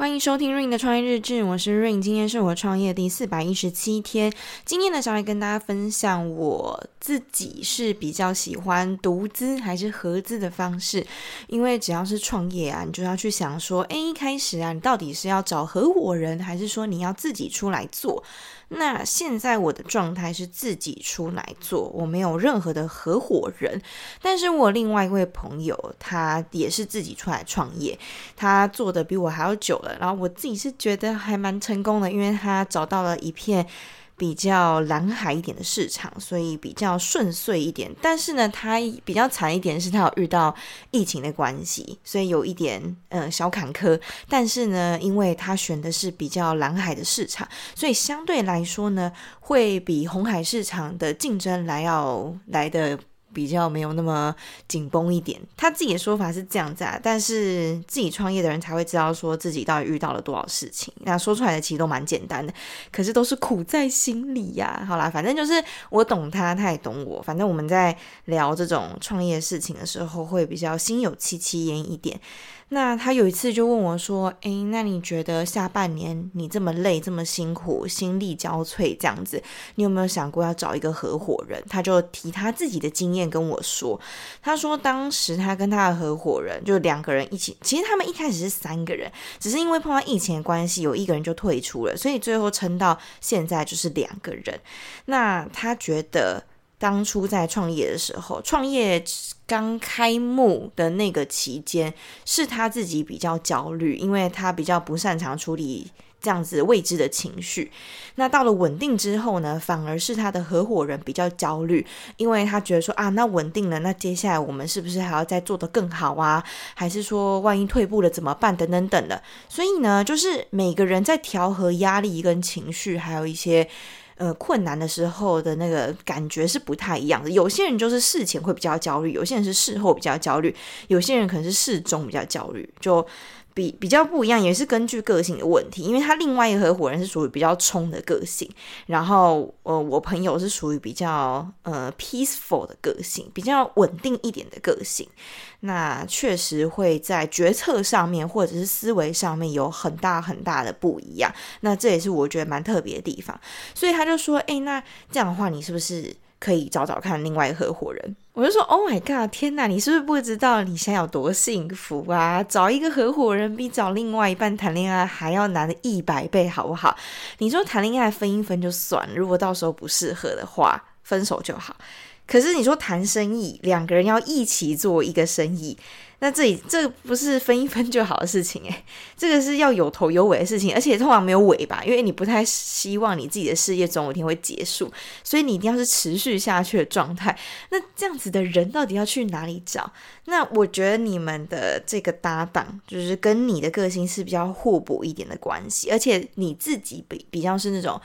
欢迎收听 Rain 的创业日志，我是 Rain，今天是我创业第四百一十七天。今天呢，想来跟大家分享我自己是比较喜欢独资还是合资的方式，因为只要是创业啊，你就要去想说，哎，一开始啊，你到底是要找合伙人，还是说你要自己出来做？那现在我的状态是自己出来做，我没有任何的合伙人。但是我另外一位朋友，他也是自己出来创业，他做的比我还要久了。然后我自己是觉得还蛮成功的，因为他找到了一片。比较蓝海一点的市场，所以比较顺遂一点。但是呢，他比较惨一点是，他有遇到疫情的关系，所以有一点、呃、小坎坷。但是呢，因为他选的是比较蓝海的市场，所以相对来说呢，会比红海市场的竞争来要来的。比较没有那么紧绷一点，他自己的说法是这样子啊，但是自己创业的人才会知道说自己到底遇到了多少事情。那说出来的其实都蛮简单的，可是都是苦在心里呀。好啦，反正就是我懂他，他也懂我。反正我们在聊这种创业事情的时候，会比较心有戚戚焉一点。那他有一次就问我说：“诶，那你觉得下半年你这么累、这么辛苦、心力交瘁这样子，你有没有想过要找一个合伙人？”他就提他自己的经验跟我说：“他说当时他跟他的合伙人就两个人一起，其实他们一开始是三个人，只是因为碰到疫情的关系，有一个人就退出了，所以最后撑到现在就是两个人。那他觉得。”当初在创业的时候，创业刚开幕的那个期间，是他自己比较焦虑，因为他比较不擅长处理这样子未知的情绪。那到了稳定之后呢，反而是他的合伙人比较焦虑，因为他觉得说啊，那稳定了，那接下来我们是不是还要再做得更好啊？还是说万一退步了怎么办？等等等的。所以呢，就是每个人在调和压力跟情绪，还有一些。呃，困难的时候的那个感觉是不太一样的。有些人就是事前会比较焦虑，有些人是事后比较焦虑，有些人可能是事中比较焦虑，就。比比较不一样，也是根据个性的问题，因为他另外一个合伙人是属于比较冲的个性，然后呃，我朋友是属于比较呃 peaceful 的个性，比较稳定一点的个性，那确实会在决策上面或者是思维上面有很大很大的不一样，那这也是我觉得蛮特别的地方，所以他就说，诶，那这样的话，你是不是？可以找找看另外一个合伙人，我就说，Oh my god，天哪，你是不是不知道你现在有多幸福啊？找一个合伙人比找另外一半谈恋爱还要难的一百倍，好不好？你说谈恋爱分一分就算，如果到时候不适合的话，分手就好。可是你说谈生意，两个人要一起做一个生意。那这里这个不是分一分就好的事情诶，这个是要有头有尾的事情，而且通常没有尾巴，因为你不太希望你自己的事业总有一天会结束，所以你一定要是持续下去的状态。那这样子的人到底要去哪里找？那我觉得你们的这个搭档就是跟你的个性是比较互补一点的关系，而且你自己比比较是那种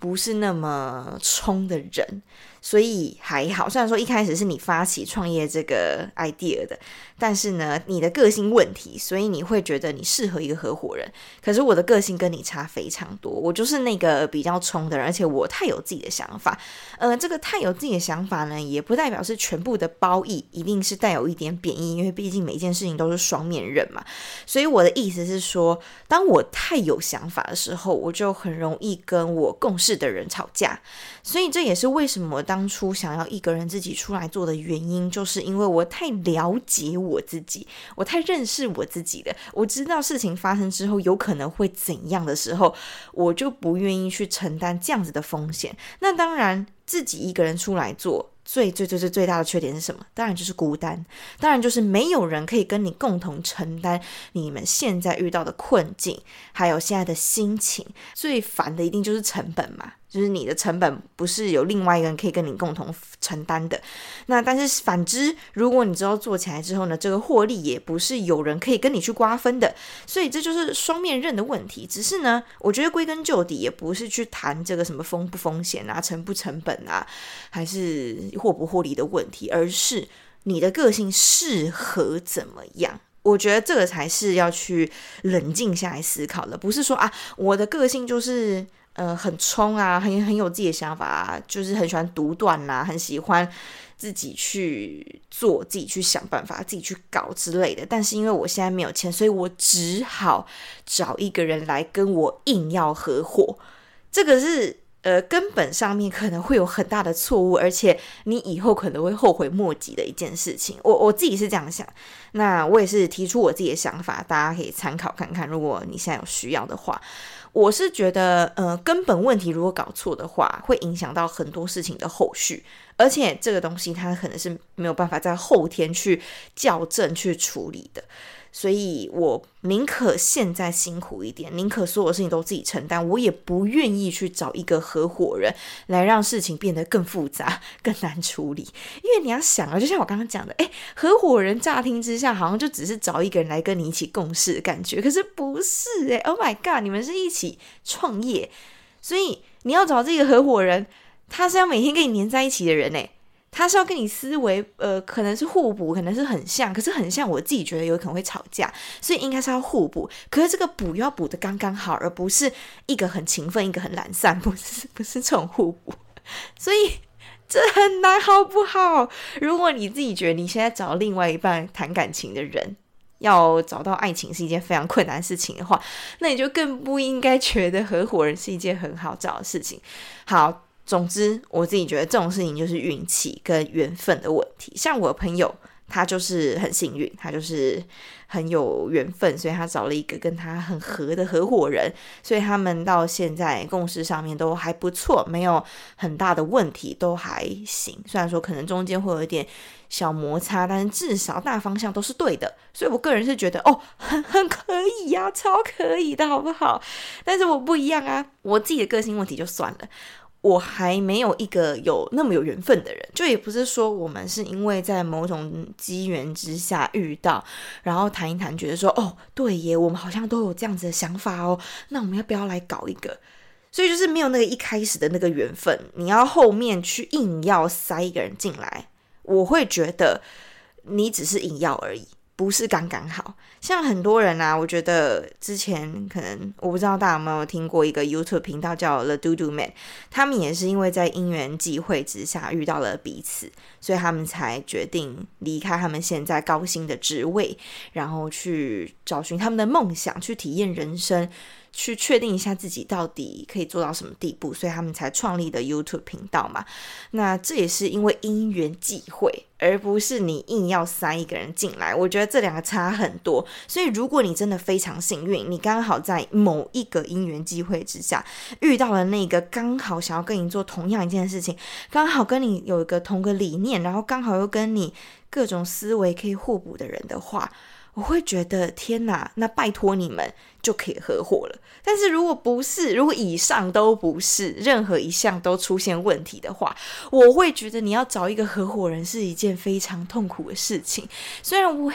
不是那么冲的人，所以还好。虽然说一开始是你发起创业这个 idea 的，但是呢，你的个性问题，所以你会觉得你适合一个合伙人。可是我的个性跟你差非常多，我就是那个比较冲的人，而且我太有自己的想法。呃，这个太有自己的想法呢，也不代表是全部的褒义，一定是带有一点贬义，因为毕竟每件事情都是双面刃嘛。所以我的意思是说，当我太有想法的时候，我就很容易跟我共事的人吵架。所以这也是为什么当初想要一个人自己出来做的原因，就是因为我太了解我。我自己，我太认识我自己了。我知道事情发生之后有可能会怎样的时候，我就不愿意去承担这样子的风险。那当然，自己一个人出来做，最最最最最大的缺点是什么？当然就是孤单，当然就是没有人可以跟你共同承担你们现在遇到的困境，还有现在的心情。最烦的一定就是成本嘛。就是你的成本不是有另外一个人可以跟你共同承担的，那但是反之，如果你之后做起来之后呢，这个获利也不是有人可以跟你去瓜分的，所以这就是双面刃的问题。只是呢，我觉得归根究底也不是去谈这个什么风不风险啊、成不成本啊，还是获不获利的问题，而是你的个性适合怎么样。我觉得这个才是要去冷静下来思考的，不是说啊，我的个性就是。呃，很冲啊，很很有自己的想法啊，就是很喜欢独断呐，很喜欢自己去做，自己去想办法，自己去搞之类的。但是因为我现在没有钱，所以我只好找一个人来跟我硬要合伙。这个是。呃，根本上面可能会有很大的错误，而且你以后可能会后悔莫及的一件事情。我我自己是这样想，那我也是提出我自己的想法，大家可以参考看看。如果你现在有需要的话，我是觉得，呃，根本问题如果搞错的话，会影响到很多事情的后续，而且这个东西它可能是没有办法在后天去校正去处理的。所以我宁可现在辛苦一点，宁可所有事情都自己承担，我也不愿意去找一个合伙人来让事情变得更复杂、更难处理。因为你要想啊，就像我刚刚讲的，诶，合伙人乍听之下好像就只是找一个人来跟你一起共事的感觉，可是不是诶，Oh my God，你们是一起创业，所以你要找这个合伙人，他是要每天跟你黏在一起的人诶。他是要跟你思维，呃，可能是互补，可能是很像，可是很像，我自己觉得有可能会吵架，所以应该是要互补。可是这个补要补得刚刚好，而不是一个很勤奋，一个很懒散，不是不是这种互补，所以这很难，好不好？如果你自己觉得你现在找另外一半谈感情的人，要找到爱情是一件非常困难的事情的话，那你就更不应该觉得合伙人是一件很好找的事情。好。总之，我自己觉得这种事情就是运气跟缘分的问题。像我的朋友，他就是很幸运，他就是很有缘分，所以他找了一个跟他很合的合伙人，所以他们到现在共事上面都还不错，没有很大的问题，都还行。虽然说可能中间会有一点小摩擦，但是至少大方向都是对的。所以我个人是觉得，哦，很很可以呀，超可以的，好不好？但是我不一样啊，我自己的个性问题就算了。我还没有一个有那么有缘分的人，就也不是说我们是因为在某种机缘之下遇到，然后谈一谈，觉得说哦，对耶，我们好像都有这样子的想法哦，那我们要不要来搞一个？所以就是没有那个一开始的那个缘分，你要后面去硬要塞一个人进来，我会觉得你只是硬要而已。不是刚刚好，像很多人啊，我觉得之前可能我不知道大家有没有听过一个 YouTube 频道叫 The Do Do Man，他们也是因为在因缘际会之下遇到了彼此，所以他们才决定离开他们现在高薪的职位，然后去找寻他们的梦想，去体验人生。去确定一下自己到底可以做到什么地步，所以他们才创立的 YouTube 频道嘛。那这也是因为因缘际会，而不是你硬要塞一个人进来。我觉得这两个差很多。所以如果你真的非常幸运，你刚好在某一个因缘机会之下遇到了那个刚好想要跟你做同样一件事情，刚好跟你有一个同个理念，然后刚好又跟你各种思维可以互补的人的话。我会觉得天哪，那拜托你们就可以合伙了。但是如果不是，如果以上都不是，任何一项都出现问题的话，我会觉得你要找一个合伙人是一件非常痛苦的事情。虽然我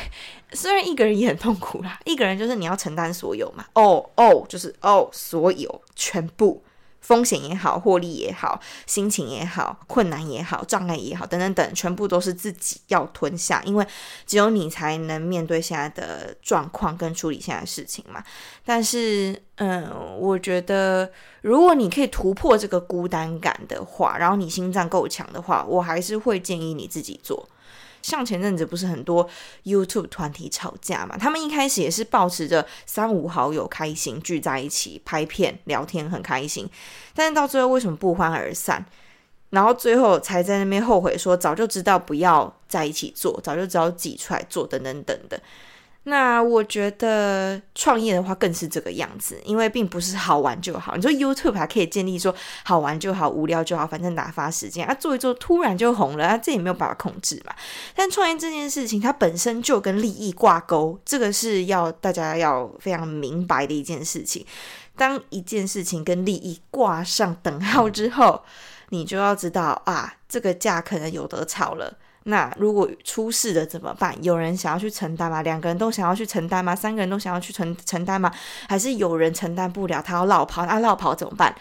虽然一个人也很痛苦啦，一个人就是你要承担所有嘛，哦哦，就是哦，所有全部。风险也好，获利也好，心情也好，困难也好，障碍也好，等等等，全部都是自己要吞下，因为只有你才能面对现在的状况跟处理现在的事情嘛。但是，嗯，我觉得如果你可以突破这个孤单感的话，然后你心脏够强的话，我还是会建议你自己做。像前阵子不是很多 YouTube 团体吵架嘛？他们一开始也是抱持着三五好友开心聚在一起拍片聊天很开心，但是到最后为什么不欢而散？然后最后才在那边后悔说早就知道不要在一起做，早就知道挤出来做等等等的。那我觉得创业的话更是这个样子，因为并不是好玩就好。你说 YouTube 还可以建立说好玩就好，无聊就好，反正打发时间啊，做一做突然就红了啊，这也没有办法控制嘛。但创业这件事情，它本身就跟利益挂钩，这个是要大家要非常明白的一件事情。当一件事情跟利益挂上等号之后，你就要知道啊，这个架可能有得吵了。那如果出事了怎么办？有人想要去承担吗？两个人都想要去承担吗？三个人都想要去承承担吗？还是有人承担不了，他要落跑？那、落跑怎么办？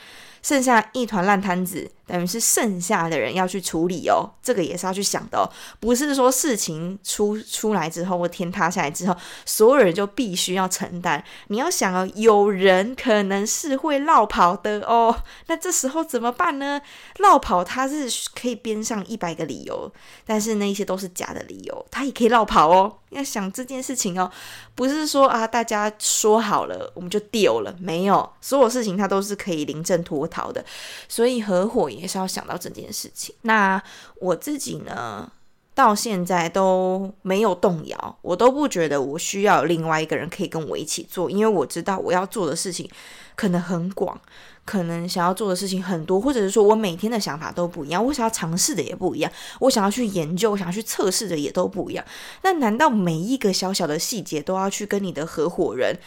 剩下一团烂摊子，等于是剩下的人要去处理哦，这个也是要去想的哦，不是说事情出出来之后或天塌下来之后，所有人就必须要承担。你要想哦，有人可能是会落跑的哦，那这时候怎么办呢？落跑他是可以编上一百个理由，但是那些都是假的理由，他也可以落跑哦。要想这件事情哦，不是说啊，大家说好了我们就丢了，没有，所有事情他都是可以临阵脱逃的，所以合伙也是要想到这件事情。那我自己呢，到现在都没有动摇，我都不觉得我需要另外一个人可以跟我一起做，因为我知道我要做的事情可能很广。可能想要做的事情很多，或者是说我每天的想法都不一样，我想要尝试的也不一样，我想要去研究、想要去测试的也都不一样。那难道每一个小小的细节都要去跟你的合伙人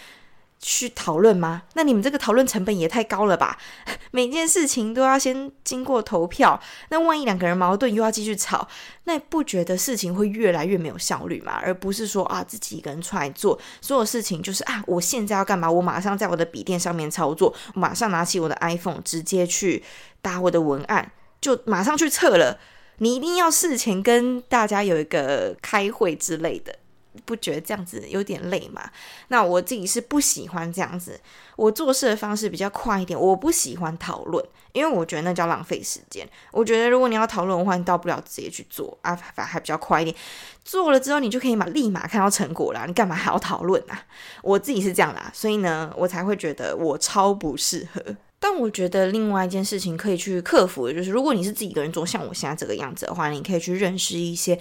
去讨论吗？那你们这个讨论成本也太高了吧？每件事情都要先经过投票，那万一两个人矛盾又要继续吵，那不觉得事情会越来越没有效率吗？而不是说啊，自己一个人出来做所有事情，就是啊，我现在要干嘛？我马上在我的笔电上面操作，马上拿起我的 iPhone，直接去打我的文案，就马上去测了。你一定要事前跟大家有一个开会之类的。不觉得这样子有点累吗？那我自己是不喜欢这样子，我做事的方式比较快一点。我不喜欢讨论，因为我觉得那叫浪费时间。我觉得如果你要讨论的话，你到不了直接去做啊，反而还比较快一点。做了之后，你就可以马立马看到成果啦。你干嘛还要讨论啊？我自己是这样啦，所以呢，我才会觉得我超不适合。但我觉得另外一件事情可以去克服，就是如果你是自己一个人做，像我现在这个样子的话，你可以去认识一些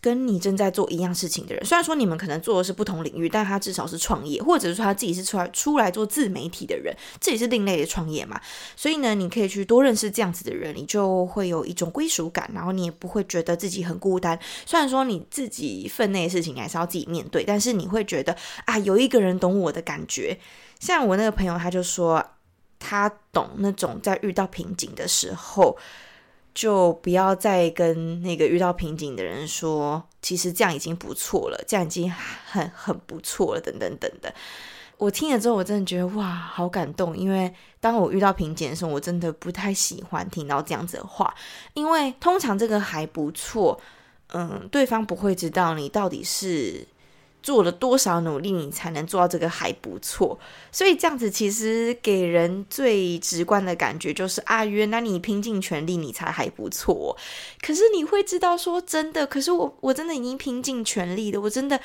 跟你正在做一样事情的人。虽然说你们可能做的是不同领域，但他至少是创业，或者是说他自己是出来出来做自媒体的人，这也是另类的创业嘛。所以呢，你可以去多认识这样子的人，你就会有一种归属感，然后你也不会觉得自己很孤单。虽然说你自己分内的事情还是要自己面对，但是你会觉得啊，有一个人懂我的感觉。像我那个朋友，他就说。他懂那种在遇到瓶颈的时候，就不要再跟那个遇到瓶颈的人说，其实这样已经不错了，这样已经很很不错了，等等等等。我听了之后，我真的觉得哇，好感动。因为当我遇到瓶颈的时候，我真的不太喜欢听到这样子的话，因为通常这个还不错，嗯，对方不会知道你到底是。做了多少努力，你才能做到这个还不错？所以这样子其实给人最直观的感觉就是啊，原来你拼尽全力，你才还不错。可是你会知道说真的，可是我我真的已经拼尽全力了，我真的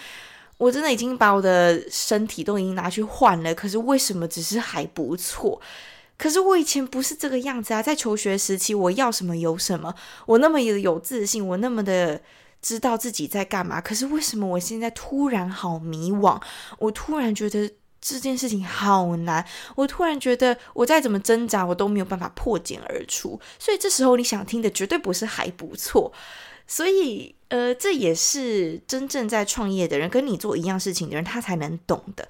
我真的已经把我的身体都已经拿去换了。可是为什么只是还不错？可是我以前不是这个样子啊，在求学时期，我要什么有什么，我那么有自信，我那么的。知道自己在干嘛，可是为什么我现在突然好迷惘？我突然觉得这件事情好难，我突然觉得我再怎么挣扎，我都没有办法破茧而出。所以这时候你想听的绝对不是还不错。所以，呃，这也是真正在创业的人，跟你做一样事情的人，他才能懂的。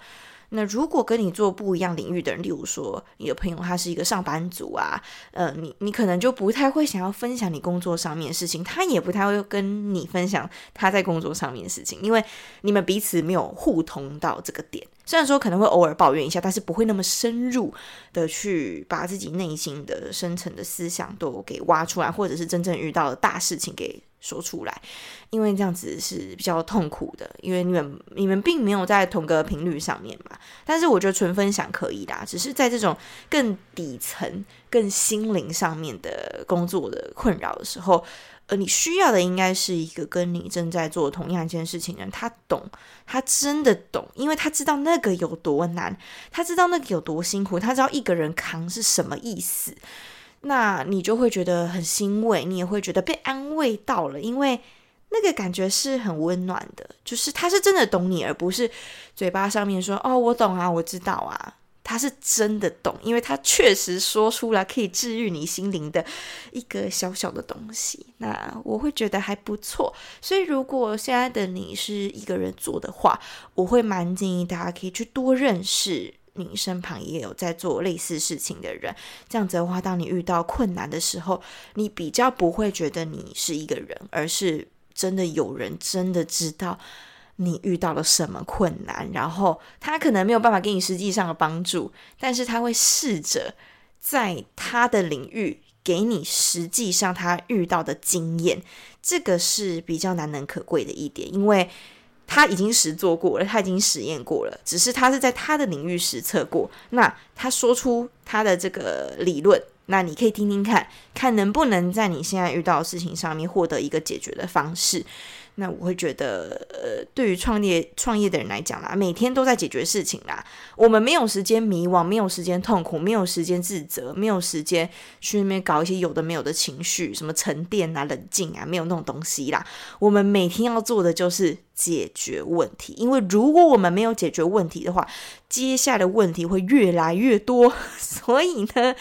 那如果跟你做不一样领域的人，例如说你的朋友他是一个上班族啊，呃，你你可能就不太会想要分享你工作上面的事情，他也不太会跟你分享他在工作上面的事情，因为你们彼此没有互通到这个点。虽然说可能会偶尔抱怨一下，但是不会那么深入的去把自己内心的深层的思想都给挖出来，或者是真正遇到的大事情给说出来，因为这样子是比较痛苦的，因为你们你们并没有在同个频率上面嘛。但是我觉得纯分享可以的，只是在这种更底层、更心灵上面的工作的困扰的时候。呃，你需要的应该是一个跟你正在做同样一件事情的人，他懂，他真的懂，因为他知道那个有多难，他知道那个有多辛苦，他知道一个人扛是什么意思，那你就会觉得很欣慰，你也会觉得被安慰到了，因为那个感觉是很温暖的，就是他是真的懂你，而不是嘴巴上面说哦，我懂啊，我知道啊。他是真的懂，因为他确实说出来可以治愈你心灵的一个小小的东西。那我会觉得还不错。所以，如果现在的你是一个人做的话，我会蛮建议大家可以去多认识你身旁也有在做类似事情的人。这样子的话，当你遇到困难的时候，你比较不会觉得你是一个人，而是真的有人真的知道。你遇到了什么困难？然后他可能没有办法给你实际上的帮助，但是他会试着在他的领域给你实际上他遇到的经验，这个是比较难能可贵的一点，因为他已经实做过了，他已经实验过了，只是他是在他的领域实测过，那他说出他的这个理论。那你可以听听看，看能不能在你现在遇到的事情上面获得一个解决的方式。那我会觉得，呃，对于创业创业的人来讲啦，每天都在解决事情啦。我们没有时间迷惘，没有时间痛苦，没有时间自责，没有时间去那边搞一些有的没有的情绪，什么沉淀啊、冷静啊，没有那种东西啦。我们每天要做的就是解决问题，因为如果我们没有解决问题的话，接下来的问题会越来越多。所以呢，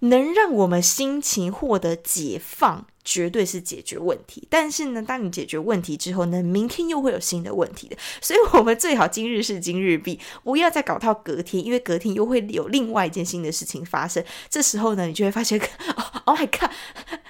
能让我们心情获得解放，绝对是解决问题。但是呢，当你解决问题之后呢，明天又会有新的问题的。所以，我们最好今日事今日毕，不要再搞到隔天，因为隔天又会有另外一件新的事情发生。这时候呢，你就会发现，Oh my God，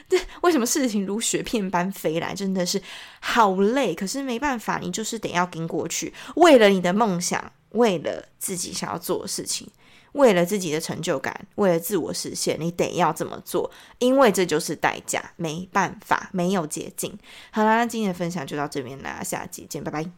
这为什么事情如雪片般飞来？真的是好累。可是没办法，你就是得要跟过去，为了你的梦想，为了自己想要做的事情。为了自己的成就感，为了自我实现，你得要这么做，因为这就是代价，没办法，没有捷径。好啦，今天的分享就到这边啦，下集见，拜拜。